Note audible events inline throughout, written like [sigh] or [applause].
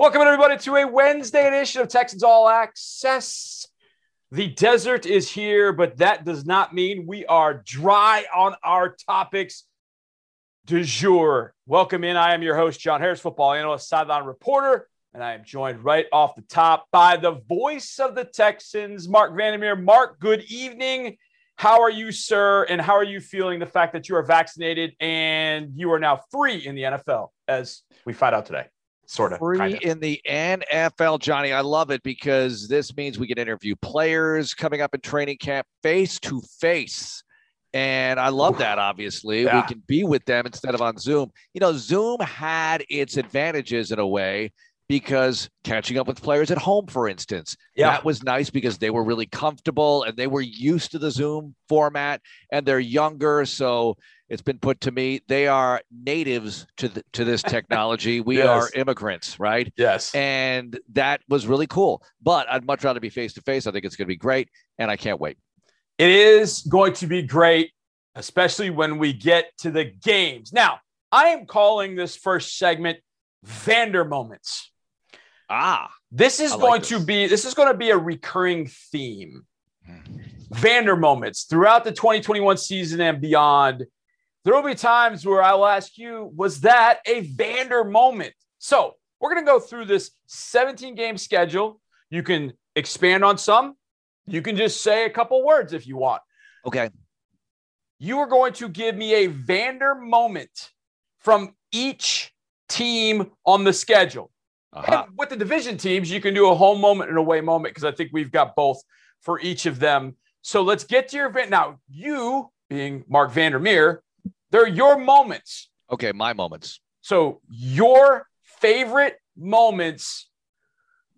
Welcome, everybody, to a Wednesday edition of Texans All Access. The desert is here, but that does not mean we are dry on our topics du jour. Welcome in. I am your host, John Harris, football analyst, sideline reporter, and I am joined right off the top by the voice of the Texans, Marc Vandermeer. Marc, good evening. How are you, sir? And how are you feeling the fact that you are vaccinated and you are now free in the NFL, as we find out today? Sort of. Free kinda. in the NFL, Johnny. I love it because this means we can interview players coming up in training camp face to face. And I love that, obviously. Yeah. We can be with them instead of on Zoom. You know, Zoom had its advantages in a way because catching up with players at home, for instance, Yeah. that was nice because they were really comfortable and they were used to the Zoom format and they're younger. So it's been put to me, they are natives to, the, to this [laughs] technology. We Yes. are immigrants, right? Yes. And that was really cool. But I'd much rather be face to face. I think it's going to be great. And I can't wait. It is going to be great, especially when we get to the games. Now, I am calling this first segment Vander Moments. Ah, This is I like going this. to be this is going to be a recurring theme. Vander moments throughout the 2021 season and beyond. There will be times where I will ask you, was that a Vander moment? So we're going to go through this 17 game schedule. You can expand on some. You can just say a couple words if you want. okay. You are going to give me a Vander moment from each team on the schedule. And with the division teams, you can do a home moment and away moment because I think we've got both for each of them. So let's get to your event. Now, you being Marc Vandermeer, they're your moments. Okay. My moments. So your favorite moments,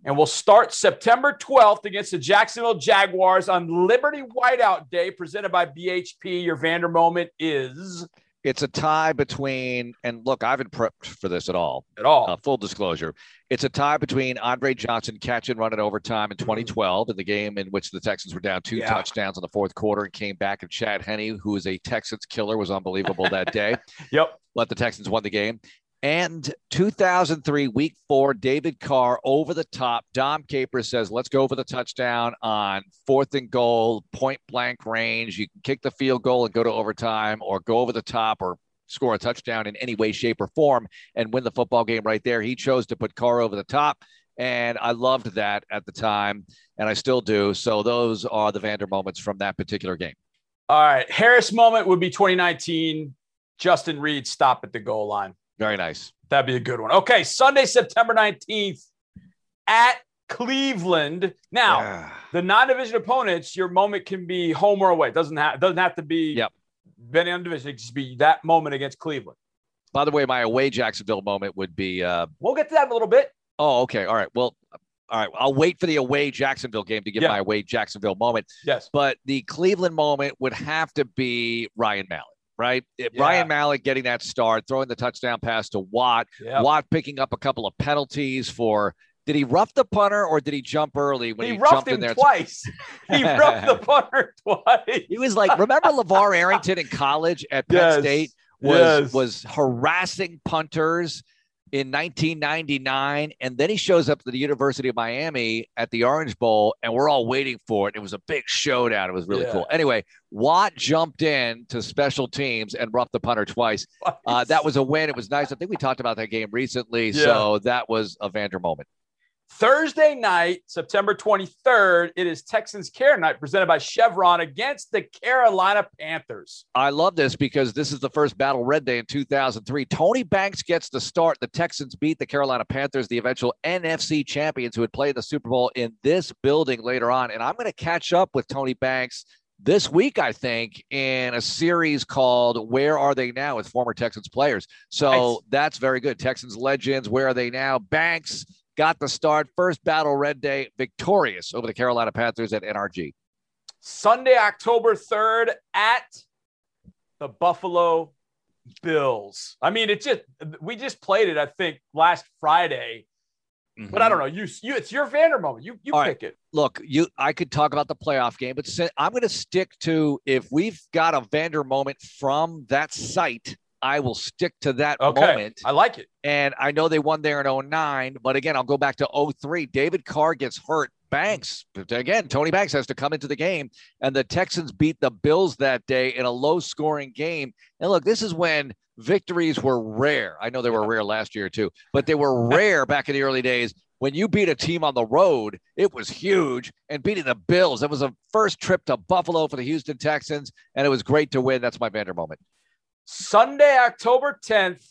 and we'll start September 12th against the Jacksonville Jaguars on Liberty Whiteout Day, presented by BHP. Your Vander moment is It's a tie between, and look, I haven't prepped for this at all. at all. Uh, full disclosure, it's a tie between Andre Johnson catch and run in overtime in 2012 in the game in which the Texans were down two Yeah. touchdowns in the fourth quarter and came back. And Chad Henne, who is a Texans killer, was unbelievable that day. [laughs] Yep. But the Texans won the game. And 2003, week four, David Carr over the top. Dom Capers says, let's go for the touchdown on fourth and goal, point blank range. You can kick the field goal and go to overtime or go over the top or score a touchdown in any way, shape, or form and win the football game right there. He chose to put Carr over the top. And I loved that at the time, and I still do. So those are the Vander moments from that particular game. All right. Harris moment would be 2019. Justin Reid stop at the goal line. Very nice. That'd be a good one. Okay, Sunday, September 19th at Cleveland. Now, Yeah. the non-division opponents, your moment can be home or away. It doesn't have doesn't have to be Yep. depending on division. It just be that moment against Cleveland. By the way, my away Jacksonville moment would be uh, We'll get to that in a little bit. Oh, okay. All right. Well, all right. I'll wait for the away Jacksonville game to give Yeah. my away Jacksonville moment. Yes. But the Cleveland moment would have to be Ryan Mallett, right? If Yeah. Ryan Mallett getting that start, throwing the touchdown pass to Watt, Yeah. Watt picking up a couple of penalties for. Did he rough the punter or did he jump early when He, he, roughed jumped him in there? twice. [laughs] he roughed the punter [laughs] twice. He was like, remember LaVar Arrington in college at Penn Yes. State was Yes. was harassing punters in 1999, and then he shows up to the University of Miami at the Orange Bowl, and we're all waiting for it. It was a big showdown. It was really Yeah. cool. Anyway, Watt jumped in to special teams and roughed the punter twice. Uh, that was a win. It was nice. I think we talked about that game recently, Yeah. so that was a Vander moment. Thursday night, September 23rd, it is Texans Care Night presented by Chevron against the Carolina Panthers. I love this because this is the first Battle Red Day in 2003. Tony Banks gets the start. The Texans beat the Carolina Panthers, the eventual NFC champions who would play the Super Bowl in this building later on. And I'm going to catch up with Tony Banks this week, I think, in a series called Where Are They Now with former Texans players. So Nice. that's very good. Texans legends, where are they now? Banks got the start. First Battle Red Day, victorious over the Carolina Panthers at NRG. Sunday, October 3rd at the Buffalo Bills. I mean, it just we just played it, I think, last Friday. But I mm-hmm. don't know. You you it's your Vander moment. You you All pick it. look, you I could talk about the playoff game, but I'm going to stick to if we've got a Vander moment from that site, I will stick to that Okay. moment. I like it. And I know they won there in 09, but again, I'll go back to 03. David Carr gets hurt. Banks, again, Tony Banks has to come into the game, and the Texans beat the Bills that day in a low scoring game. And look, this is when victories were rare. I know they were rare last year too, but they were [laughs] rare back in the early days. When you beat a team on the road, it was huge. And beating the Bills, it was a first trip to Buffalo for the Houston Texans, and it was great to win. That's my Vander moment. Sunday, October 10th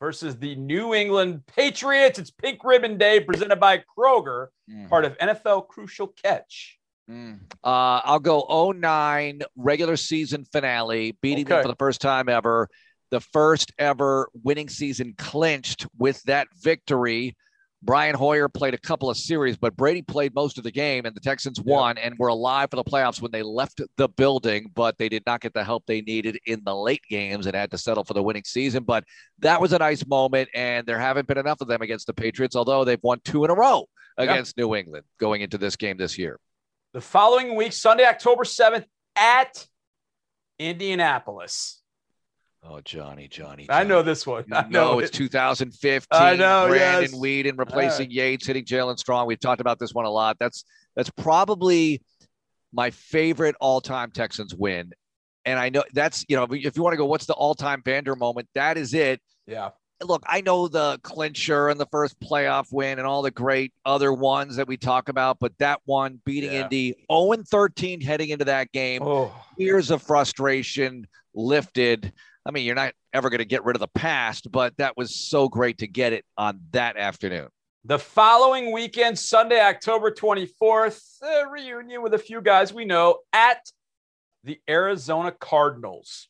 versus the New England Patriots. It's Pink Ribbon Day presented by Kroger, part of NFL Crucial Catch. Mm. Uh, I'll go 09 regular season finale, beating them for the first time ever. The first ever winning season clinched with that victory. Brian Hoyer played a couple of series, but Brady played most of the game, and the Texans won and were alive for the playoffs when they left the building, but they did not get the help they needed in the late games and had to settle for the winning season. But that was a nice moment, and there haven't been enough of them against the Patriots, although they've won two in a row Yeah. against New England going into this game this year. The following week, Sunday, October 7th at Indianapolis. Oh, Johnny, Johnny. I know this one. I know know it's it. 2015. I know, Brandon yes. Weeden replacing Yates, hitting Jaelen Strong. We've talked about this one a lot. That's that's probably my favorite all-time Texans win. And I know that's you know if you want to go, what's the all-time Vander moment? That is it. Yeah. Look, I know the clincher and the first playoff win and all the great other ones that we talk about, but that one beating Yeah. Indy 0 13 heading into that game Oh, years of frustration lifted. I mean, you're not ever going to get rid of the past, but that was so great to get it on that afternoon. the following weekend, Sunday, October 24th, a reunion with a few guys we know at the Arizona Cardinals.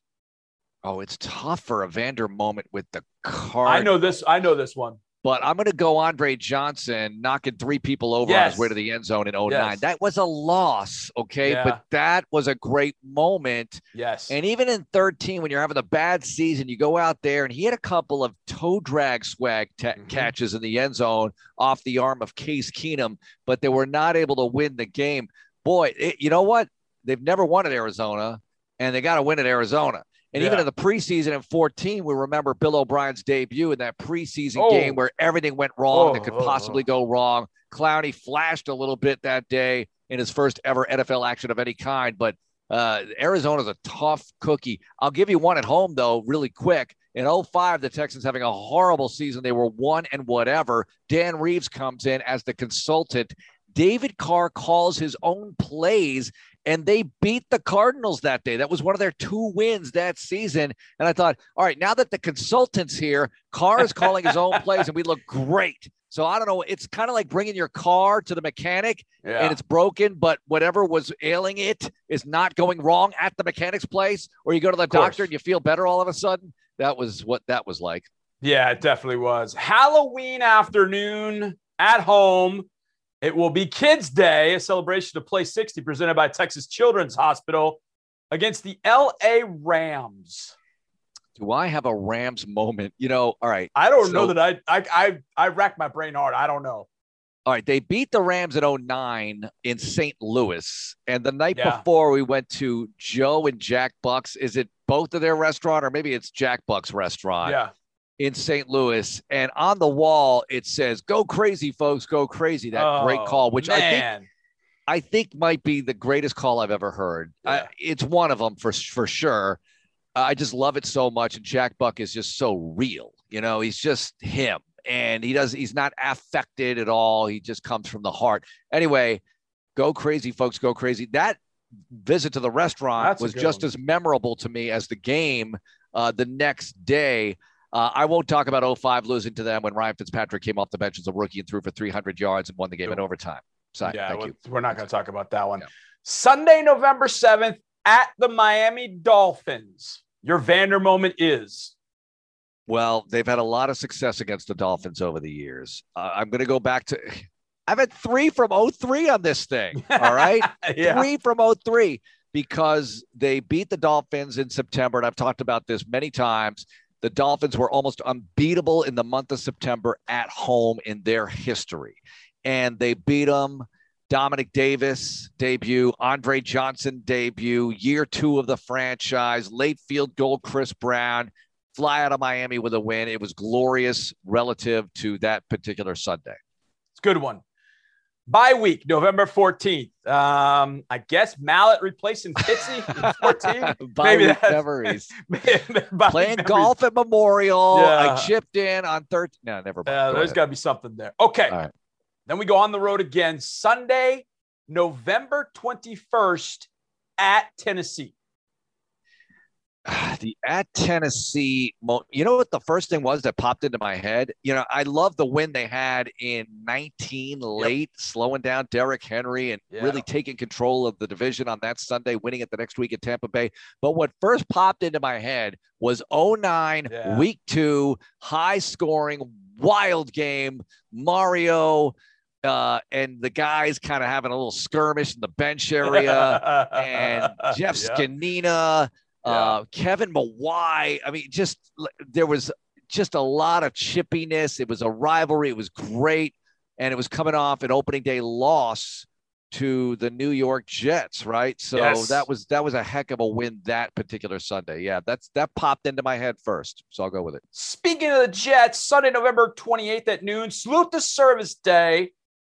Oh, it's tough for a Vander moment with the card. I know this. I know this one. But I'm going to go Andre Johnson knocking three people over on Yes. his way to the end zone in 09. Yes. That was a loss, okay? Yeah. But that was a great moment. Yes. And even in 13, when you're having a bad season, you go out there and he had a couple of toe drag swag ta- Mhm. catches in the end zone off the arm of Case Keenum, but they were not able to win the game. Boy, it, you know what? They've never won at Arizona, and they got to win at Arizona. And even in the preseason in 14, we remember Bill O'Brien's debut in that preseason Oh. game where everything went wrong Oh, that could oh, possibly go wrong. Clowney flashed a little bit that day in his first ever NFL action of any kind, but uh, Arizona's a tough cookie. I'll give you one at home, though, really quick. In 05, the Texans having a horrible season. They were one and whatever. Dan Reeves comes in as the consultant. David Carr calls his own plays, and they beat the Cardinals that day. That was one of their two wins that season. And I thought, all right, now that the consultant's here, Carr is calling his own plays, and we look great. So I don't know. It's kind of like bringing your car to the mechanic yeah. and it's broken, but whatever was ailing it is not going wrong at the mechanic's place, or you go to the doctor and you feel better all of a sudden. That was what that was like. Yeah, it definitely was. Halloween afternoon at home. It will be Kids Day, a celebration of Play 60 presented by Texas Children's Hospital against the LA Rams. Do I have a Rams moment? You know, all right. I don't So- know that I, I I I racked my brain hard. I don't know. All right, they beat the Rams at 09 in St. Louis. And the night Yeah. before we went to Joe and Jack Buck's. Is it both of their restaurant or maybe it's Jack Buck's restaurant Yeah. In St. Louis? And on the wall it says, Go crazy, folks, go crazy. That great Oh, call, which I think. I think might be the greatest call I've ever heard. Yeah. I, it's one of them for for sure. I just love it so much, and Jack Buck is just so real. You know, he's just him, and he does. He's not affected at all. He just comes from the heart. Anyway, go crazy, folks, go crazy. That visit to the restaurant That's was just one. as memorable to me as the game uh, the next day. Uh, I won't talk about 05 losing to them when Ryan Fitzpatrick came off the bench as a rookie and threw for 300 yards and won the game in overtime. Sorry, yeah, thank we're, you. we're not going to talk about that one. Yeah. Sunday, November 7th at the Miami Dolphins. Your Vander moment is. Well, they've had a lot of success against the Dolphins over the years. Uh, I'm going to go back to. I've had three from 03 on this thing. All right. [laughs] yeah. Three from 03 because they beat the Dolphins in September. And I've talked about this many times. The Dolphins were almost unbeatable in the month of September at home in their history. And they beat them Domanick Davis debut, Andre Johnson debut, year two of the franchise, late field goal, Chris Brown, fly out of Miami with a win. It was glorious relative to that particular Sunday. It's a good one. Bye week, November 14th. Um, I guess Mallett replacing Fitzy [laughs] 14. maybe that's memories. [laughs] Playing memories. golf at Memorial. Yeah. I chipped in on 13. No, never mind. Uh, there's got to be something there. Okay. Then we go on the road again Sunday, November 21st at Tennessee. The at Tennessee, you know what the first thing was that popped into my head? You know, I love the win they had in 19 late, yep. slowing down Derrick Henry and yeah. really taking control of the division on that Sunday, winning it the next week at Tampa Bay. But what first popped into my head was 09, yeah. week two, high scoring, wild game. Mario, uh, and the guys kind of having a little skirmish in the bench area, [laughs] and Jeff yeah. Zgonina, yeah. Uh, Kevin Mawae. I mean, just there was just a lot of chippiness. It was a rivalry. It was great, and it was coming off an opening day loss to the New York Jets, right? So yes. that was that was a heck of a win that particular Sunday. Yeah, that's that popped into my head first. So I'll go with it. Speaking of the Jets, Sunday, November 28th at noon, salute to service day,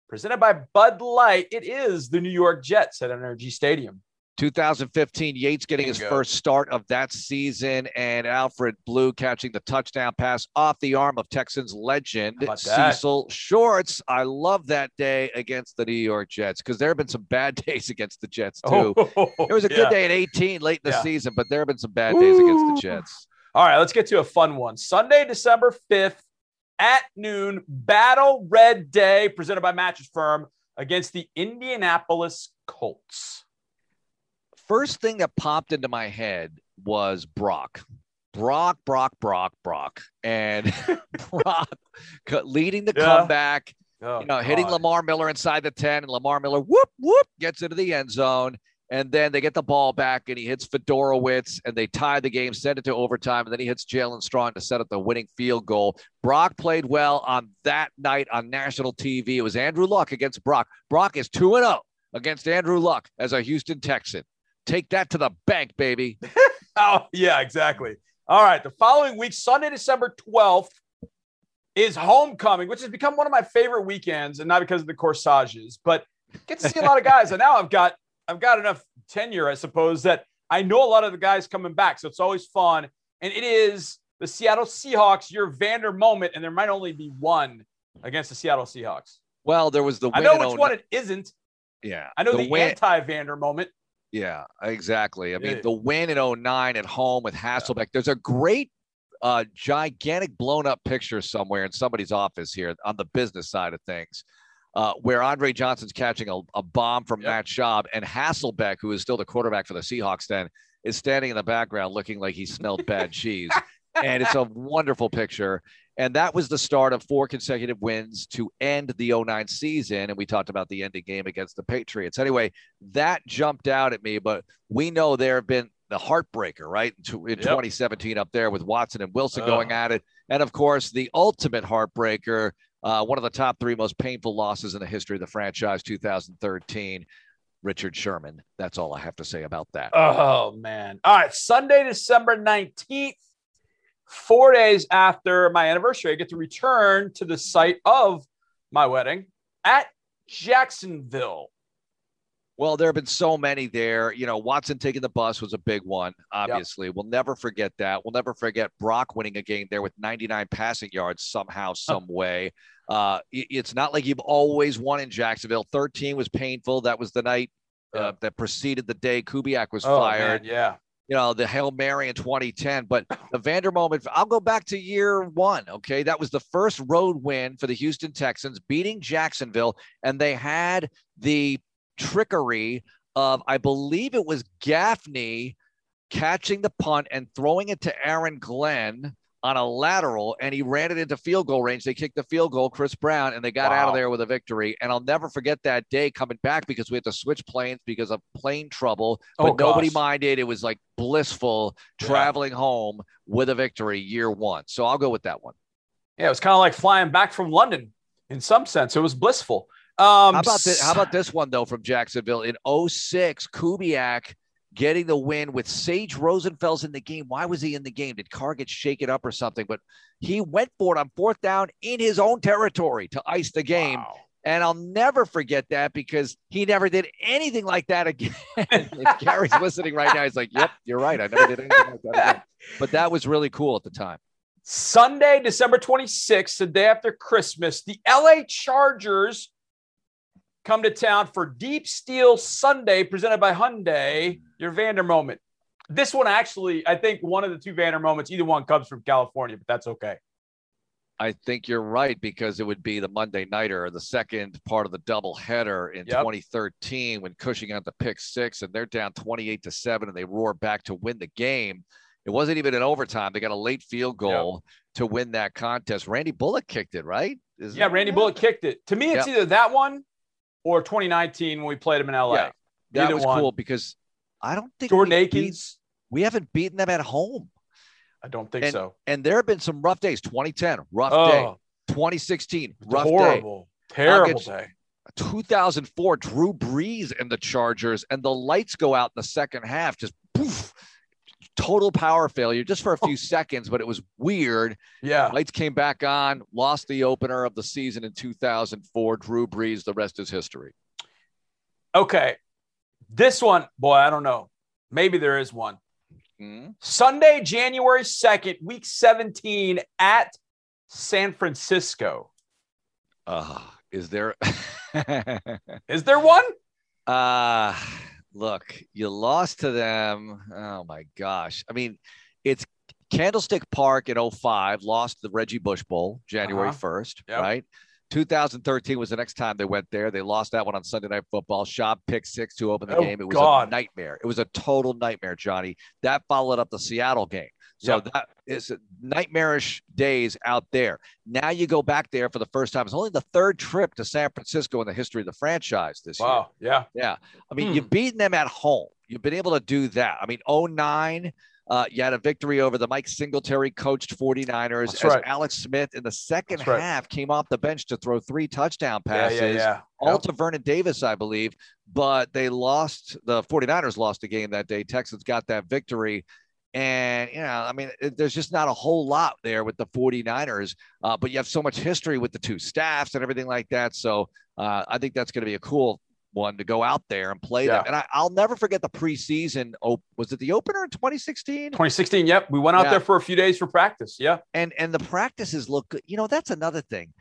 presented by Bud Light. It is the New York Jets at NRG Stadium. 2015, Yates getting his first start of that season, and Alfred Blue catching the touchdown pass off the arm of Texans legend Cecil Shorts. I love that day against the New York Jets because there have been some bad [laughs] days against the Jets oh, too. Oh, [laughs] it was a yeah. good day at 18 late in the yeah. season, but there have been some bad days Ooh. against the Jets. All right, let's get to a fun one. Sunday, December 5th at noon, Battle Red Day presented by Mattress Firm against the Indianapolis Colts first thing that popped into my head was Brock. Brock, Brock, Brock, Brock, and [laughs] Brock leading the yeah. comeback. Oh, you know, God. hitting Lamar Miller inside the 10, and Lamar Miller whoop, whoop, gets into the end zone. And then they get the ball back, and he hits Fiedorowicz, and they tie the game, send it to overtime, and then he hits Jaelen Strong to set up the winning field goal. Brock played well on that night on national TV. It was Andrew Luck against Brock. Brock is 2 0 against Andrew Luck as a Houston Texan. Take that to the bank, baby. [laughs] oh, yeah, exactly. All right. The following week, Sunday, December 12th, is homecoming, which has become one of my favorite weekends, and not because of the corsages, but get to see a lot of guys. [laughs] and now I've got I've got enough tenure, I suppose, that I know a lot of the guys coming back. So it's always fun. And it is the Seattle Seahawks, your Vander moment, and there might only be one against the Seattle Seahawks. Well, there was the I know which one it isn't. Yeah. I know the, the anti Vander moment. Yeah, exactly. I mean, the win in 09 at home with Hasselbeck. There's a great, uh, gigantic blown up picture somewhere in somebody's office here on the business side of things. Uh, where Andre Johnson's catching a, a bomb from yep. Matt Schaub, and Hasselbeck, who is still the quarterback for the Seahawks, then is standing in the background looking like he smelled bad [laughs] cheese. And it's a wonderful picture. And that was the start of four consecutive wins to end the 09 season. And we talked about the ending game against the Patriots. Anyway, that jumped out at me, but we know there have been the heartbreaker, right? In, yep. 2017 up there with Watson and Wilson going at it. And of course, the ultimate heartbreaker, uh, one of the top three most painful losses in the history of the franchise, 2013. Richard Sherman. That's all I have to say about that. Oh, man. All right. Sunday, December 19th four days after my anniversary, I get to return to the site of my wedding at Jacksonville. Well, there have been so many there. You know, Watson taking the bus was a big one, obviously. Yep. We'll never forget that. We'll never forget Brock winning a game there with 99 passing yards somehow, some way. Uh, it's not like you've always won in Jacksonville. 13 was painful. That was the night uh, that preceded the day Kubiak was oh, fired. Man, yeah you know, the Hail Mary in 2010. But the Vander moment, I'll go back to year one. Okay. That was the first road win for the Houston Texans, beating Jacksonville. And they had the trickery of, I believe it was Gaffney catching the punt and throwing it to Aaron Glenn on a lateral and he ran it into field goal range. They kicked the field goal, Chris Brown, and they got wow. out of there with a victory. And I'll never forget that day coming back because we had to switch planes because of plane trouble. But oh, nobody minded. It was like blissful traveling yeah. home with a victory year one. So I'll go with that one. Yeah, it was kind of like flying back from London in some sense. It was blissful. Um, how about this? How about this one though from Jacksonville in 06, Kubiak getting the win with Sage Rosenfels in the game. Why was he in the game? Did Carr get shaken up or something? But he went for it on fourth down in his own territory to ice the game. Wow. And I'll never forget that because he never did anything like that again. [laughs] if Gary's listening right now, he's like, Yep, you're right. I never did anything like that again. But that was really cool at the time. Sunday, December 26th, the day after Christmas, the LA Chargers come to town for Deep Steel Sunday presented by Hyundai, your Vander moment. This one actually, I think one of the two Vander moments, either one comes from California, but that's okay. I think you're right because it would be the Monday nighter, the second part of the double header in yep. 2013 when Cushing got the pick six and they're down 28 to seven and they roar back to win the game. It wasn't even an overtime. They got a late field goal yep. to win that contest. Randy Bullock kicked it, right? Is yeah, Randy Bullock kicked it. To me, it's yep. either that one or 2019 when we played them in LA. Yeah, that either was one. cool because I don't think Jordan Akins. we haven't beaten them at home. I don't think and, so. And there have been some rough days. 2010, rough oh, day. 2016, rough horrible, day. Terrible day. 2004, Drew Brees and the Chargers, and the lights go out in the second half. Just poof, total power failure just for a few seconds, but it was weird. Yeah. Lights came back on, lost the opener of the season in 2004. Drew Brees, the rest is history. Okay. This one, boy, I don't know. Maybe there is one. Mm-hmm. Sunday, January 2nd, week 17 at San Francisco. Uh, is there [laughs] is there one? Uh look, you lost to them. Oh my gosh. I mean, it's Candlestick Park in 05, lost the Reggie Bush Bowl January uh-huh. 1st, yep. right? 2013 was the next time they went there. They lost that one on Sunday Night Football. Schaub pick six to open the oh, game. It was God. a nightmare. It was a total nightmare, Johnny. That followed up the Seattle game. So yep. that is nightmarish days out there. Now you go back there for the first time. It's only the third trip to San Francisco in the history of the franchise this wow. year. Wow. Yeah. Yeah. I mean, hmm. you've beaten them at home. You've been able to do that. I mean, 09, uh, you had a victory over the Mike Singletary coached 49ers That's as right. Alex Smith in the second That's half right. came off the bench to throw three touchdown passes, yeah, yeah, yeah. all yep. to Vernon Davis, I believe. But they lost, the 49ers lost the game that day. Texans got that victory. And, you know, I mean, it, there's just not a whole lot there with the 49ers, uh, but you have so much history with the two staffs and everything like that. So uh, I think that's going to be a cool one to go out there and play yeah. them. And I, will never forget the preseason. Oh, was it the opener in 2016? 2016. Yep. We went out yeah. there for a few days for practice. Yeah. And and the practices look good. You know, that's another thing.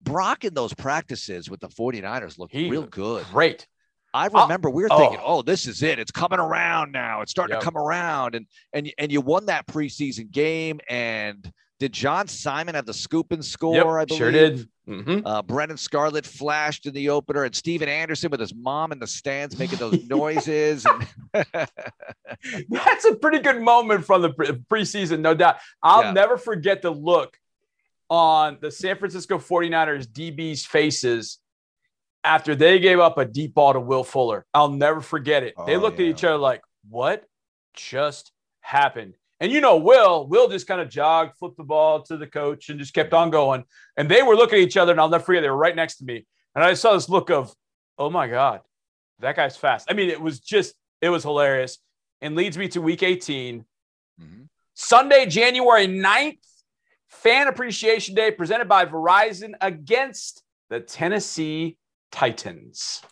Brock in those practices with the 49ers looked he real good. Great. I remember we were thinking, oh. oh. this is it. It's coming around now. It's starting yep. to come around. And and and you won that preseason game and did John Simon have the scoop and score? Yep, I believe. Sure did. Mm-hmm. Uh, Brennan Scarlett flashed in the opener, and Stephen Anderson with his mom in the stands making those [laughs] noises. [laughs] That's a pretty good moment from the pre- preseason, no doubt. I'll yeah. never forget the look on the San Francisco 49ers DB's faces after they gave up a deep ball to Will Fuller. I'll never forget it. Oh, they looked yeah. at each other like, what just happened? And you know, Will, Will just kind of jogged, flipped the ball to the coach, and just kept on going. And they were looking at each other, and I'll never forget, they were right next to me. And I saw this look of, oh my God, that guy's fast. I mean, it was just, it was hilarious. And leads me to week 18. Mm-hmm. Sunday, January 9th, Fan Appreciation Day presented by Verizon against the Tennessee Titans.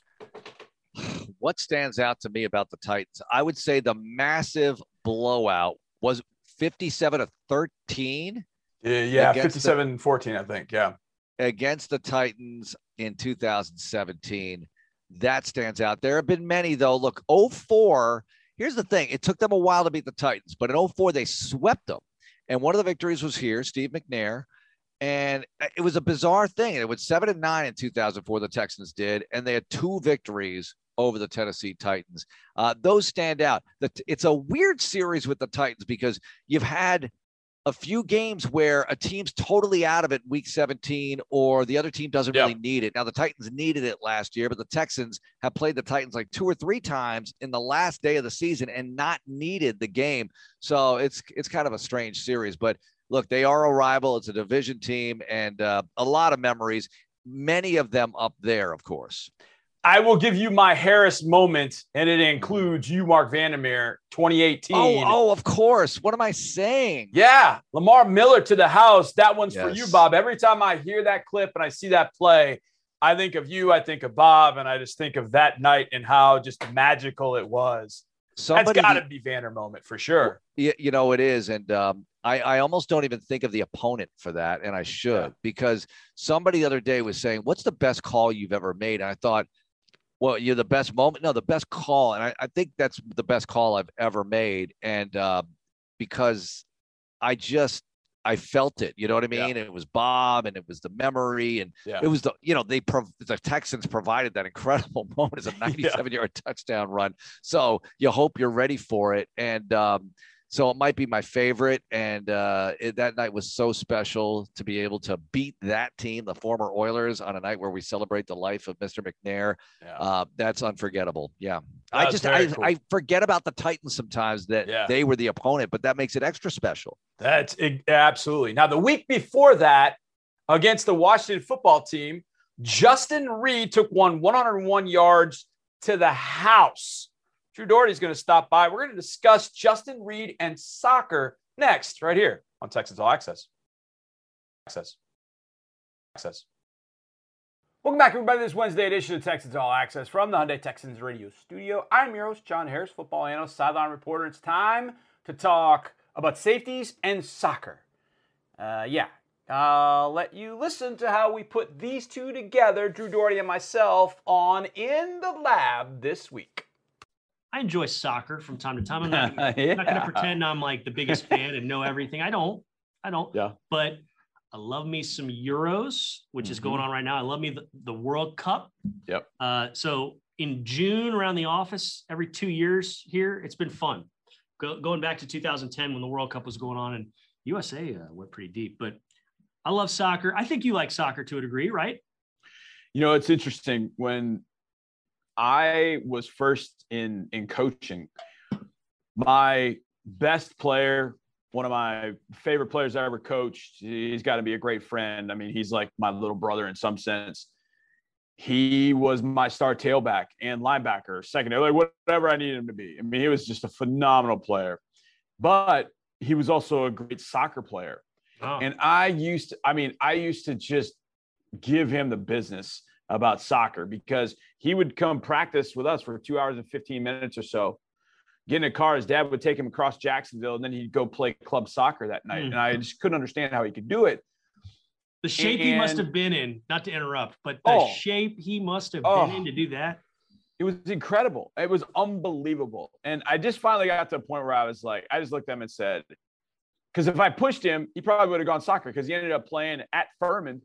What stands out to me about the Titans? I would say the massive blowout was 57 to 13. Yeah, yeah 57 the, 14, I think. Yeah. Against the Titans in 2017. That stands out. There have been many, though. Look, 04, here's the thing it took them a while to beat the Titans, but in 04, they swept them. And one of the victories was here, Steve McNair. And it was a bizarre thing. It was seven and nine in 2004, the Texans did, and they had two victories over the Tennessee Titans. Uh, those stand out. It's a weird series with the Titans because you've had a few games where a team's totally out of it week 17 or the other team doesn't really need it. Now the Titans needed it last year, but the Texans have played the Titans like two or three times in the last day of the season and not needed the game. So it's it's kind of a strange series, but look, they are a rival. It's a division team and uh, a lot of memories. many of them up there, of course. I will give you my Harris moment, and it includes you, Marc Vandermeer, 2018. Oh, oh, of course. What am I saying? Yeah, Lamar Miller to the house. That one's yes. for you, Bob. Every time I hear that clip and I see that play, I think of you, I think of Bob, and I just think of that night and how just magical it was. Somebody, That's got to be Vander moment for sure. You, you know it is, and um, I, I almost don't even think of the opponent for that, and I should yeah. because somebody the other day was saying, "What's the best call you've ever made?" And I thought, well, you're the best moment. No, the best call, and I, I think that's the best call I've ever made, and uh, because I just I felt it. You know what I mean? Yeah. It was Bob, and it was the memory, and yeah. it was the you know they prov- the Texans provided that incredible [laughs] moment as a [laughs] 97 yeah. yard touchdown run. So you hope you're ready for it, and um, so it might be my favorite. And uh, it, that night was so special to be able to beat that team, the former Oilers, on a night where we celebrate the life of Mr. McNair. Yeah. Uh, that's unforgettable. Yeah. I just I, cool. I forget about the Titans sometimes that yeah. they were the opponent, but that makes it extra special. That's it, absolutely. Now the week before that, against the Washington football team, Justin Reid took one 101 yards to the house. Drew Dougherty is going to stop by. We're going to discuss Justin Reid and soccer next, right here on Texans All Access. Access. Access. Welcome back, everybody. This Wednesday edition of Texans All Access from the Hyundai Texans Radio Studio. I'm your host, John Harris, football analyst, sideline reporter. It's time to talk about safeties and soccer. Uh, yeah, I'll let you listen to how we put these two together, Drew Dougherty and myself, on In the Lab this week. I enjoy soccer from time to time. I'm not, [laughs] yeah. not going to pretend I'm like the biggest fan and know everything. I don't. I don't. Yeah. But I love me some Euros, which mm-hmm. is going on right now. I love me the, the World Cup. Yep. Uh, so in June around the office, every two years here, it's been fun. Go, going back to 2010 when the World Cup was going on and USA uh, went pretty deep. But I love soccer. I think you like soccer to a degree, right? You know, it's interesting when I was first in in coaching. My best player, one of my favorite players I ever coached. He's got to be a great friend. I mean, he's like my little brother in some sense. He was my star tailback and linebacker, secondary, like whatever I needed him to be. I mean, he was just a phenomenal player, but he was also a great soccer player. Oh. And I used to, I mean, I used to just give him the business about soccer because he would come practice with us for two hours and 15 minutes or so. Get in a car, his dad would take him across Jacksonville, and then he'd go play club soccer that night. Mm. And I just couldn't understand how he could do it. The shape and, he must have been in, not to interrupt, but the oh, shape he must have oh, been in to do that. It was incredible. It was unbelievable. And I just finally got to a point where I was like, I just looked at him and said, because if I pushed him, he probably would have gone soccer because he ended up playing at Furman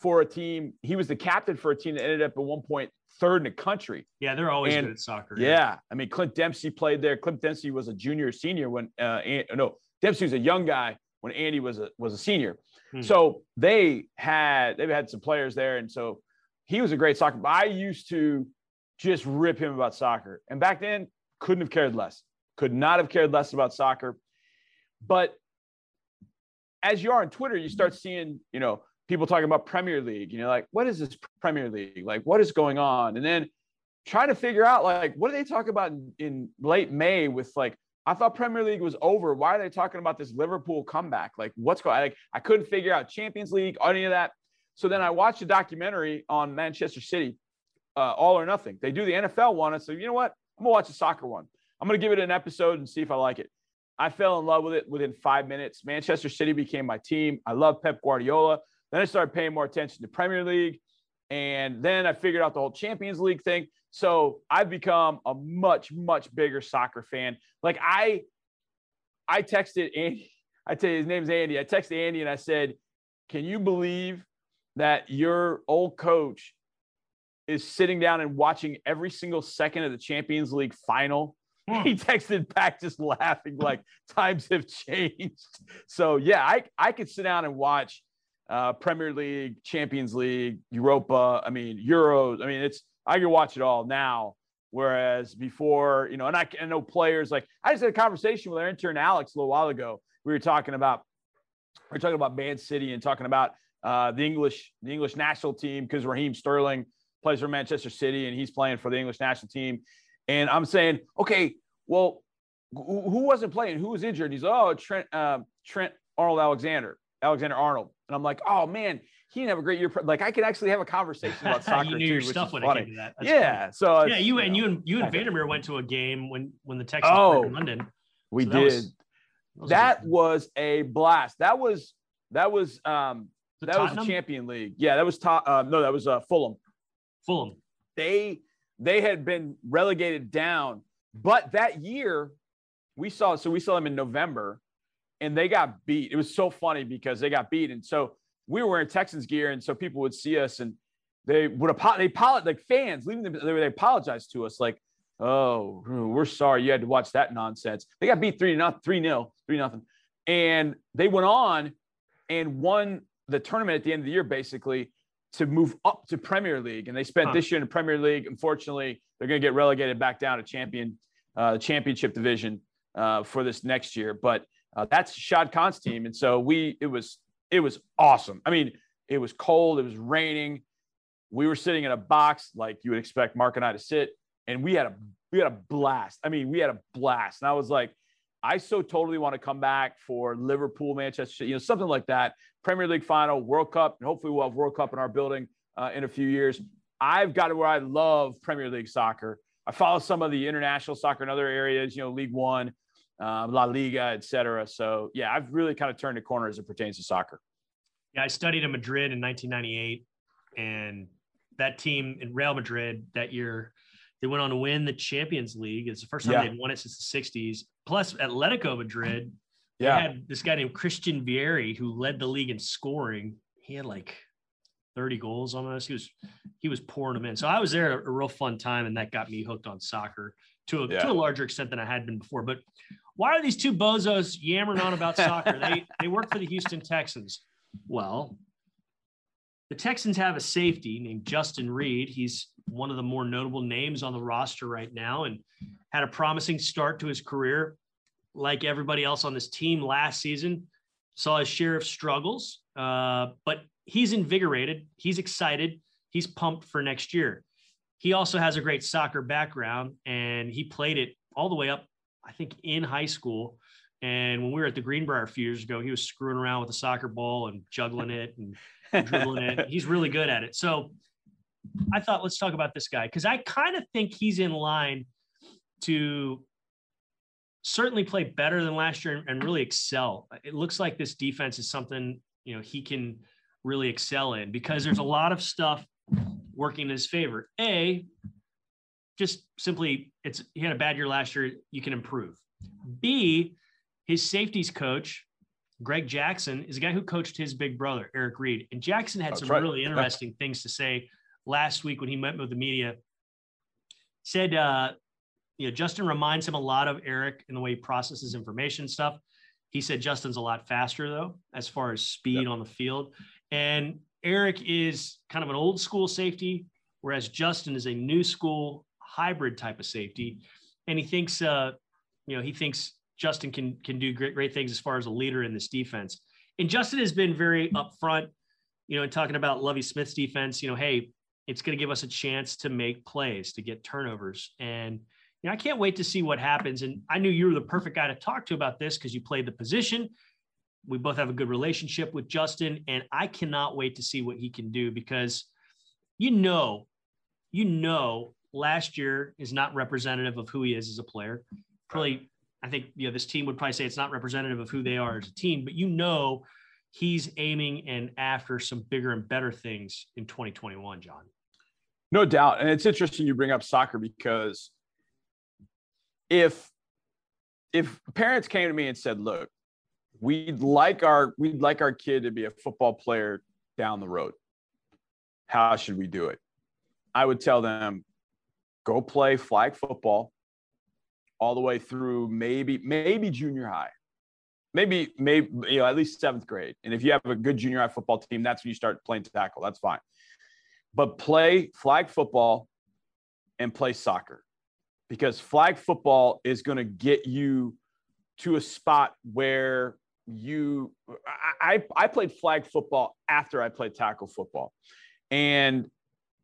for a team. He was the captain for a team that ended up at one point third in the country. Yeah, they're always and, good at soccer. Yeah. yeah. I mean, Clint Dempsey played there. Clint Dempsey was a junior, senior when uh, no, Dempsey was a young guy when Andy was a was a senior. Hmm. So they had they've had some players there, and so he was a great soccer. But I used to just rip him about soccer, and back then couldn't have cared less. Could not have cared less about soccer. But as you are on Twitter, you start seeing, you know, people talking about Premier League. You know, like what is this Premier League? Like what is going on? And then trying to figure out like what do they talk about in, in late May with like I thought Premier League was over. Why are they talking about this Liverpool comeback? Like what's going? Like I couldn't figure out Champions League, any of that. So then I watched a documentary on Manchester City, uh, All or Nothing. They do the NFL one, so you know what? I'm gonna watch the soccer one. I'm gonna give it an episode and see if I like it. I fell in love with it within five minutes. Manchester City became my team. I love Pep Guardiola. Then I started paying more attention to Premier League. And then I figured out the whole Champions League thing. So I've become a much, much bigger soccer fan. Like I I texted Andy, I tell you his name's Andy. I texted Andy and I said, Can you believe that your old coach is sitting down and watching every single second of the Champions League final? Hmm. [laughs] He texted back just laughing, like times have changed. So yeah, I I could sit down and watch uh, Premier League, Champions League, Europa. I mean, Euros. I mean, it's I can watch it all now. Whereas before, you know, and I, I know players like I just had a conversation with our intern Alex a little while ago. We were talking about we were talking about Man City and talking about uh, the English the English national team because Raheem Sterling plays for Manchester City and he's playing for the English national team. And I'm saying, okay, well, who wasn't playing? Who was injured? He's oh Trent uh, Trent Arnold Alexander Alexander Arnold, and I'm like, oh man, he didn't have a great year. Like I could actually have a conversation about [laughs] soccer you knew too, your stuff when funny. it came to that. That's yeah, funny. so yeah, you, and you and you and Vandermeer went to a game when when the Texans oh, in London. We so did. That was, that was a blast. That was that was um that Tottenham? was a champion league. Yeah, that was top. Uh, no, that was uh, Fulham. Fulham. They they had been relegated down, but that year we saw. So we saw them in November, and they got beat. It was so funny because they got beat, and so we were wearing Texans gear, and so people would see us and they would apologize. They apologize like fans leaving them. They, apologized to us like, "Oh, we're sorry you had to watch that nonsense." They got beat three not three nil, three nothing, and they went on and won the tournament at the end of the year, basically to move up to Premier League. And they spent huh. this year in the Premier League. Unfortunately, they're going to get relegated back down to champion, uh, championship division uh, for this next year. But uh, that's Shad Khan's team, and so we it was it was awesome. I mean, it was cold, it was raining. We were sitting in a box like you would expect Marc and I to sit, and we had a we had a blast. I mean, we had a blast, and I was like, I so totally want to come back for Liverpool, Manchester, you know, something like that. Premier League final, World Cup, and hopefully we'll have World Cup in our building uh, in a few years. I've got to where I love Premier League soccer. I follow some of the international soccer in other areas, you know, League One, uh, La Liga, et cetera. So, yeah, I've really kind of turned a corner as it pertains to soccer. Yeah, I studied in Madrid in 1998, and that team in Real Madrid that year – they went on to win the Champions League. It's the first time yeah. they'd won it since the 60s. Plus, Atletico Madrid, yeah. had this guy named Christian Vieri who led the league in scoring. He had like 30 goals almost. He was he was pouring them in. So I was there a, a real fun time, and that got me hooked on soccer to a, yeah. to a larger extent than I had been before. But why are these two bozos yammering on about soccer? they [laughs] they work for the Houston Texans. Well, the Texans have a safety named Justin Reid. He's one of the more notable names on the roster right now and had a promising start to his career. Like everybody else on this team last season, saw his share of struggles, uh, but he's invigorated. He's excited. He's pumped for next year. He also has a great soccer background and he played it all the way up, I think, in high school. And when we were at the Greenbrier a few years ago, he was screwing around with a soccer ball and juggling it and dribbling it. He's really good at it. So I thought, let's talk about this guy because I kind of think he's in line to certainly play better than last year and really excel. It looks like this defense is something you know he can really excel in because there's a lot of stuff working in his favor. A, just simply, it's he had a bad year last year. You can improve. B, his safeties coach Greg Jackson is a guy who coached his big brother, Eric Reid. And Jackson had That's some right. really interesting things to say last week when he met with the media. Said, uh, you know, Justin reminds him a lot of Eric in the way he processes information stuff. He said Justin's a lot faster, though, as far as speed yep. on the field. And Eric is kind of an old school safety, whereas Justin is a new school hybrid type of safety. And he thinks, uh, you know, he thinks Justin can can do great great things as far as a leader in this defense. And Justin has been very upfront, you know, in talking about Lovie Smith's defense. You know, hey, it's going to give us a chance to make plays, to get turnovers, and you know, I can't wait to see what happens. And I knew you were the perfect guy to talk to about this because you played the position. We both have a good relationship with Justin, and I cannot wait to see what he can do because you know, you know, last year is not representative of who he is as a player. Probably I think you know this team would probably say it's not representative of who they are as a team, but you know he's aiming and after some bigger and better things in 2021, John. No doubt. And it's interesting you bring up soccer because if if parents came to me and said, look, we'd like our we'd like our kid to be a football player down the road. How should we do it? I would tell them, go play flag football all the way through maybe maybe junior high. Maybe maybe you know at least seventh grade. And if you have a good junior high football team that's when you start playing tackle. That's fine. But play flag football and play soccer because flag football is going to get you to a spot where you I, I played flag football after I played tackle football. And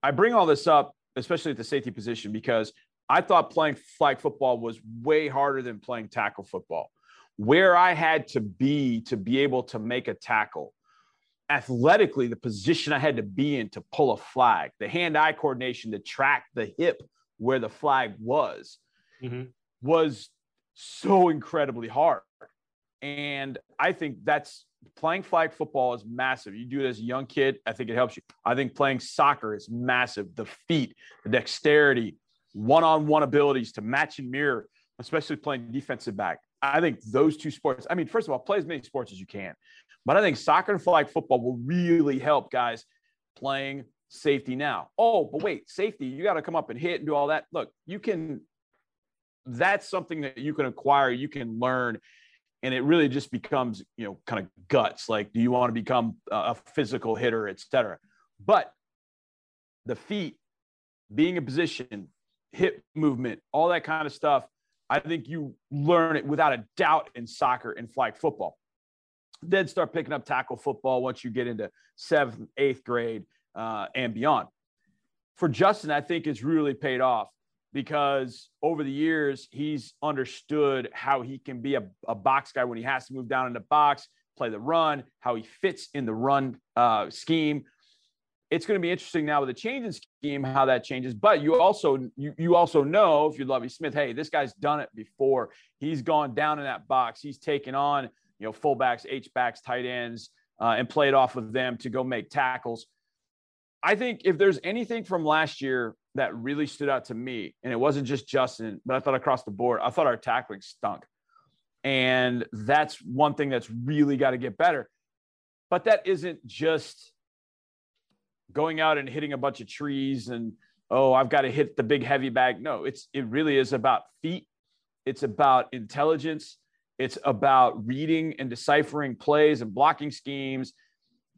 I bring all this up, especially at the safety position, because I thought playing flag football was way harder than playing tackle football. Where I had to be to be able to make a tackle, athletically, the position I had to be in to pull a flag, the hand eye coordination to track the hip where the flag was, mm-hmm. was so incredibly hard. And I think that's playing flag football is massive. You do it as a young kid, I think it helps you. I think playing soccer is massive. The feet, the dexterity, one on one abilities to match and mirror, especially playing defensive back. I think those two sports, I mean, first of all, play as many sports as you can. But I think soccer and flag football will really help guys playing safety now. Oh, but wait, safety, you got to come up and hit and do all that. Look, you can, that's something that you can acquire, you can learn. And it really just becomes, you know, kind of guts. Like, do you want to become a physical hitter, et cetera? But the feet, being in position, hip movement, all that kind of stuff, I think you learn it without a doubt in soccer and flag football. Then start picking up tackle football once you get into seventh, eighth grade uh, and beyond. For Justin, I think it's really paid off because over the years, he's understood how he can be a, a box guy when he has to move down in the box, play the run, how he fits in the run uh, scheme. It's going to be interesting now with the change in scheme how that changes. But you also you, you also know if you Lovie Smith, hey, this guy's done it before. He's gone down in that box. He's taken on you know fullbacks, H backs, tight ends, uh, and played off of them to go make tackles. I think if there's anything from last year that really stood out to me, and it wasn't just Justin, but I thought across the board, I thought our tackling stunk. And that's one thing that's really got to get better. But that isn't just going out and hitting a bunch of trees and, oh, I've got to hit the big heavy bag. No, it's it really is about feet. It's about intelligence. It's about reading and deciphering plays and blocking schemes.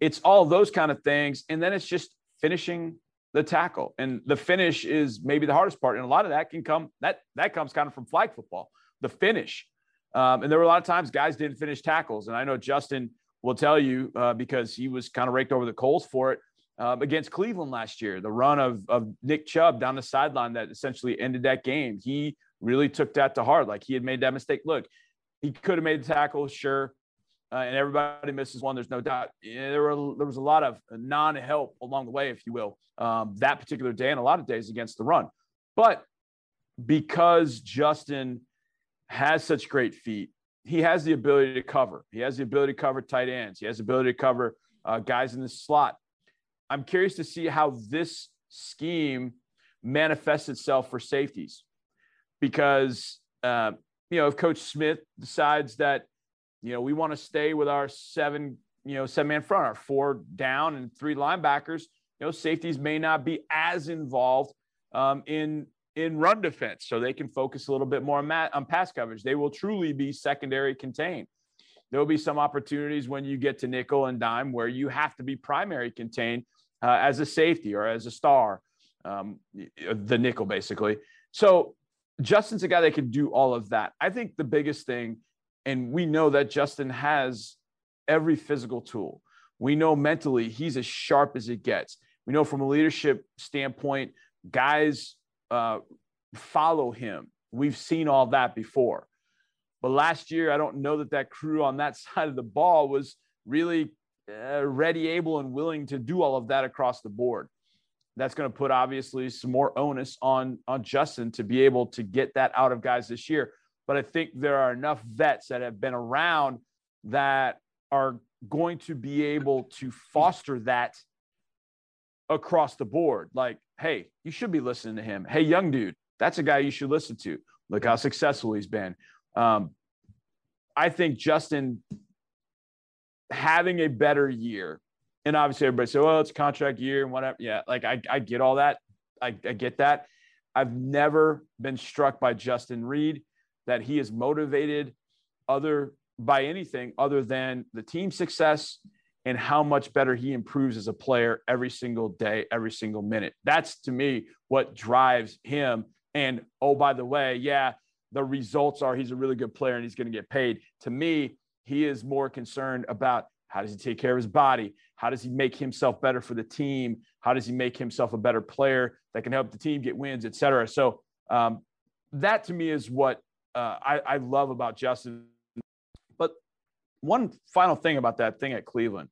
It's all those kind of things. And then it's just finishing the tackle. And the finish is maybe the hardest part. And a lot of that can come that that comes kind of from flag football, the finish. Um, and there were a lot of times guys didn't finish tackles. And I know Justin will tell you uh, because he was kind of raked over the coals for it uh, against Cleveland last year. The run of, of Nick Chubb down the sideline that essentially ended that game. He really took that to heart. Like he had made that mistake. Look, he could have made the tackle, sure uh, and everybody misses one. There's no doubt. Yeah, there were there was a lot of non-help along the way, if you will, um, that particular day and a lot of days against the run. But because Justin has such great feet, he has the ability to cover. He has the ability to cover tight ends. He has the ability to cover uh, guys in the slot. I'm curious to see how this scheme manifests itself for safeties, because uh, you know if Coach Smith decides that you know, we want to stay with our seven, you know, seven man front, our four down and three linebackers. You know, safeties may not be as involved um, in in run defense, so they can focus a little bit more on, mat, on pass coverage. They will truly be secondary contained. There will be some opportunities when you get to nickel and dime where you have to be primary contained uh, as a safety or as a star, um, the nickel basically. So Justin's a guy that can do all of that. I think the biggest thing and we know that Justin has every physical tool. We know mentally he's as sharp as it gets. We know from a leadership standpoint, guys uh, follow him. We've seen all that before. But last year, I don't know that that crew on that [laughs] side of the ball was really uh, ready, able, and willing to do all of that across the board. That's going to put obviously some more onus on on Justin to be able to get that out of guys this year but I think there are enough vets that have been around that are going to be able to foster that across the board. Like, hey, you should be listening to him. Hey, young dude, that's a guy you should listen to. Look how successful he's been. Um, I think Justin having a better year, and obviously everybody said, well, it's contract year and whatever. Yeah, like I, I get all that. I, I get that. I've never been struck by Justin Reid that he is motivated other by anything other than the team success and how much better he improves as a player every single day, every single minute. That's to me what drives him. And oh, by the way, yeah, the results are he's a really good player and he's going to get paid. To me, he is more concerned about how does he take care of his body? How does he make himself better for the team? How does he make himself a better player that can help the team get wins, et cetera? So um, that to me is what uh, I, I love about Justin. But one final thing about that thing at Cleveland,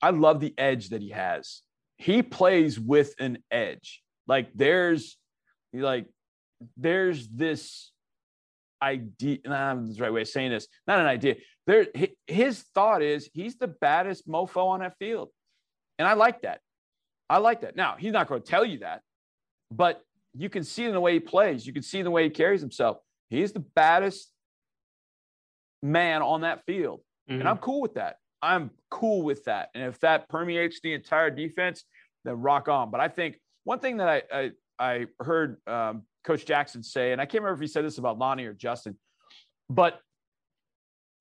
I love the edge that he has. He plays with an edge. Like there's like there's this idea. Nah, that's the right way of saying this. Not an idea. There, his thought is he's the baddest mofo on that field, and I like that. I like that. Now he's not going to tell you that, but you can see in the way he plays. You can see in the way he carries himself. He's the baddest man on that field, mm-hmm. and I'm cool with that. I'm cool with that. And if that permeates the entire defense, then rock on. But I think one thing that I I, I heard um, Coach Jackson say, and I can't remember if he said this about Lonnie or Justin, but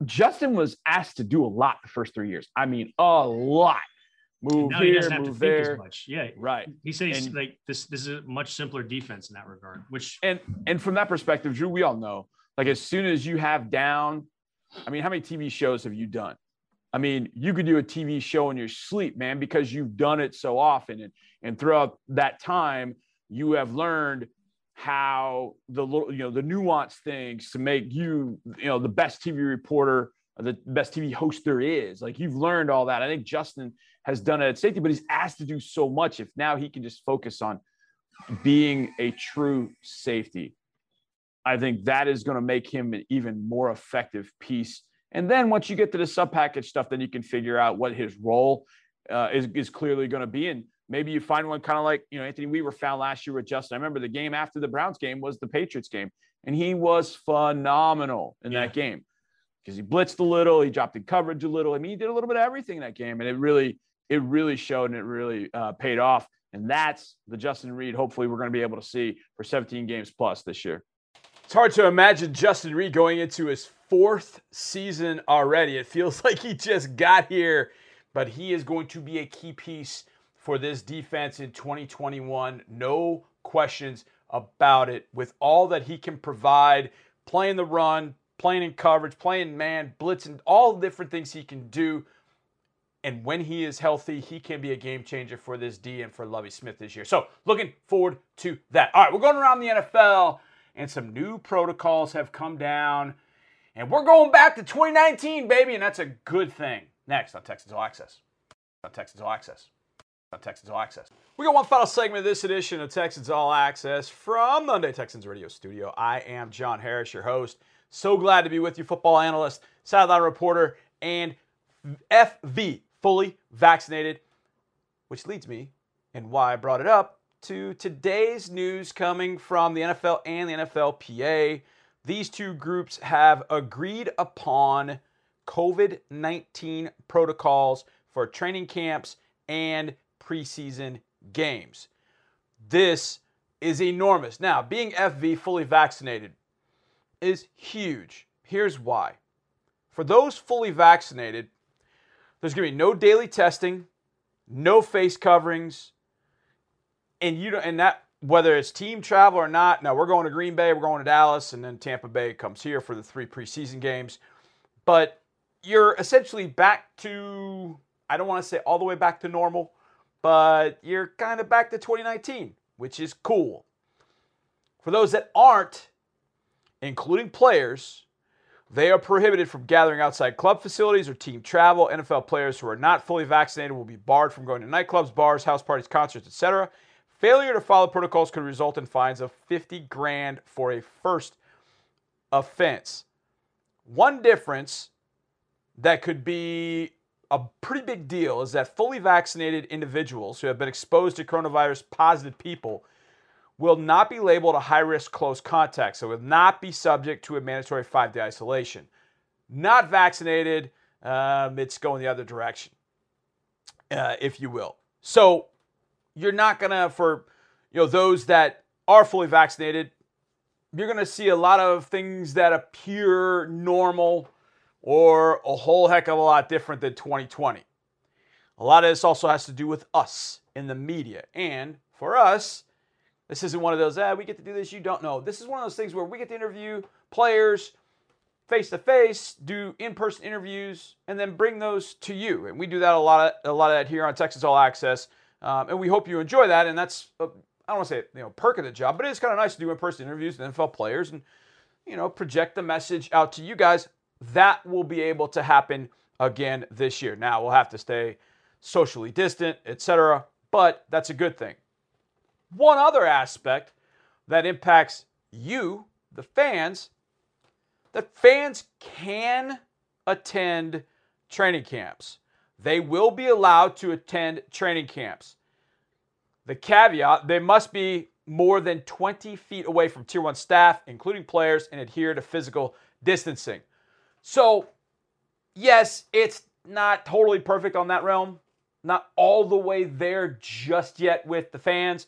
Justin was asked to do a lot the first three years. I mean, a lot. Move now here, move there. As much. Yeah, right. He says and, like this. This is a much simpler defense in that regard. Which and and from that perspective, Drew, we all know. Like as soon as you have down, I mean, how many TV shows have you done? I mean, you could do a TV show in your sleep, man, because you've done it so often. And, and throughout that time, you have learned how the little, you know, the nuanced things to make you, you know, the best TV reporter, the best TV host there is. Like you've learned all that. I think Justin has done it at safety, but he's asked to do so much. If now he can just focus on being a true safety, I think that is going to make him an even more effective piece. And then once you get to the sub package stuff, then you can figure out what his role uh, is, is clearly going to be. And Maybe you find one kind of like, you know, Anthony Weaver found last year with Justin. I remember the game after the Browns game was the Patriots game, and he was phenomenal in yeah. that game because he blitzed a little, he dropped in coverage a little. I mean, he did a little bit of everything in that game, and it really, it really showed and it really uh, paid off. And that's the Justin Reid, Hopefully, we're going to be able to see for 17 games plus this year. It's hard to imagine Justin Reid going into his fourth season already. It feels [laughs] like he just got here, but he is going to be a key piece for this defense in 2021. No questions about it. With all that he can provide, playing the run, playing in coverage, playing man, blitzing, all the different things he can do. And when he is healthy, he can be a game changer for this D and for Lovie Smith this year. So, looking forward to that. All right, we're going around the NFL, and some new protocols have come down. And we're going back to 2019, baby, and that's a good thing. Next on Texans All Access. On Texans All Access on Texans All Access. We got one final segment of this edition of Texans All Access from Monday Texans Radio Studio. I am John Harris, your host. So glad to be with you, football analyst, sideline reporter, and FV, fully vaccinated, which leads me, and why I brought it up, to today's news coming from the NFL and the NFLPA. These two groups have agreed upon COVID 19 protocols for training camps and preseason games. This is enormous. Now, being FV fully vaccinated is huge. Here's why. For those fully vaccinated, there's going to be no daily testing, no face coverings, and you don't, and that whether it's team travel or not. Now we're going to Green Bay, we're going to Dallas, and then Tampa Bay comes here for the three preseason games. But you're essentially back to I don't want to say all the way back to normal, but you're kind of back to 2019, which is cool. For those that aren't, including players, they are prohibited from gathering outside club facilities or team travel. NFL players who are not fully vaccinated will be barred from going to nightclubs, bars, house parties, concerts, etc. Failure to follow protocols could result in fines of 50 grand for a first offense. One difference that could be a pretty big deal is that fully vaccinated individuals who have been exposed to coronavirus positive people will not be labeled a high risk close contact, so will not be subject to a mandatory five day isolation. Not vaccinated, um, it's going the other direction, uh, if you will. So you're not gonna, for you know those that are fully vaccinated, you're gonna see a lot of things that appear normal or a whole heck of a lot different than 2020. A lot of this also has to do with us in the media. And for us, this isn't one of those, ah, we get to do this, you don't know. This is one of those things where we get to interview players face to face, do in person interviews, and then bring those to you. And we do that a lot of a lot of that here on Texans All Access, um, and we hope you enjoy that. And that's a, I don't want to say you know perk of the job, but it is kind of nice to do in person interviews with NFL players and you know project the message out to you guys. That will be able to happen again this year. Now we'll have to stay socially distant, etc. But that's a good thing. One other aspect that impacts you, the fans, that fans can attend training camps. They will be allowed to attend training camps. The caveat they must be more than 20 feet away from Tier 1 staff, including players, and adhere to physical distancing. So, yes, it's not totally perfect on that realm, not all the way there just yet with the fans,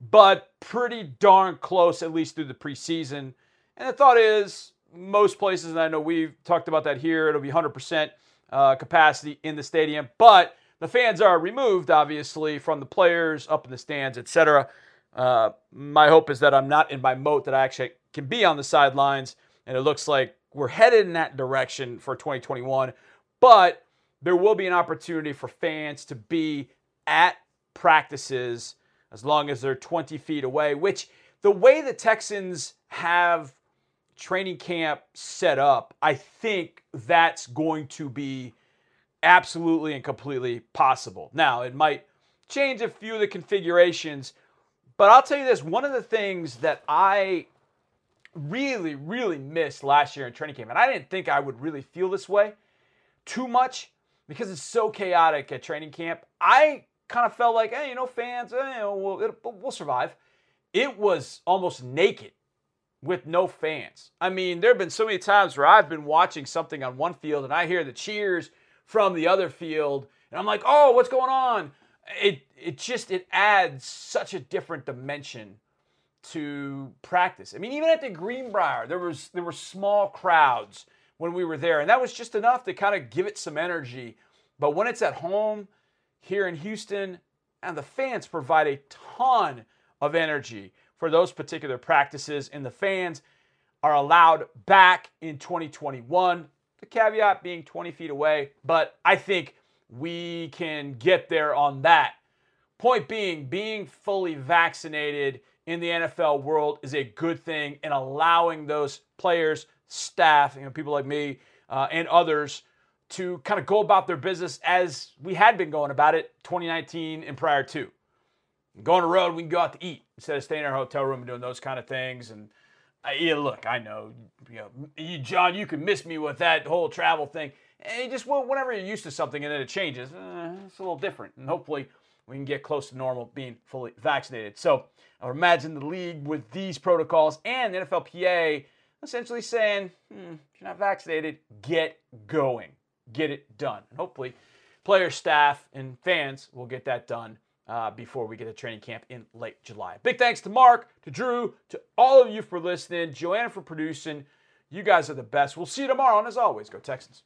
but pretty darn close, at least through the preseason. And the thought is, most places, and I know we've talked about that here, it'll be 100% uh, capacity in the stadium, but the fans are removed, obviously, from the players up in the stands, etc. Uh, my hope is that I'm not in my moat that I actually can be on the sidelines, and it looks like we're headed in that direction for 2021. But there will be an opportunity for fans to be at practices as long as they're 20 feet away, which the way the Texans have training camp set up, I think that's going to be absolutely and completely possible. Now, it might change a few of the configurations, but I'll tell you this one of the things that I really, really missed last year in training camp, and I didn't think I would really feel this way too much because it's so chaotic at training camp. I kind of felt like, hey, you know, fans, eh, you know, we'll, we'll survive. It was almost naked with no fans. I mean, there have been so many times where I've been watching something on one field and I hear the cheers from the other field, and I'm like, oh, what's going on? It it just it adds such a different dimension to practice. I mean, even at the Greenbrier, there was there were small crowds when we were there, and that was just enough to kind of give it some energy. But when it's at home here in Houston, and the fans provide a ton of energy for those particular practices, and the fans are allowed back in 2021. The caveat being 20 feet away, but I think we can get there on that. Point being, being fully vaccinated in the NFL world is a good thing, and allowing those players, staff, you know, people like me uh, and others to kind of go about their business as we had been going about it 2019 and prior to. Go on the road, we can go out to eat instead of staying in our hotel room and doing those kind of things. And uh, yeah, look, I know, you know, you, John, you can miss me with that whole travel thing. And you just well, whenever you're used to something and then it changes, uh, it's a little different. And hopefully, we can get close to normal being fully vaccinated. So I would imagine the league with these protocols and the NFLPA essentially saying, hmm, if you're not vaccinated, get going, get it done. And hopefully, players, staff, and fans will get that done uh, before we get to training camp in late July. Big thanks to Marc, to Drew, to all of you for listening, Joanna for producing. You guys are the best. We'll see you tomorrow, and as always, go Texans.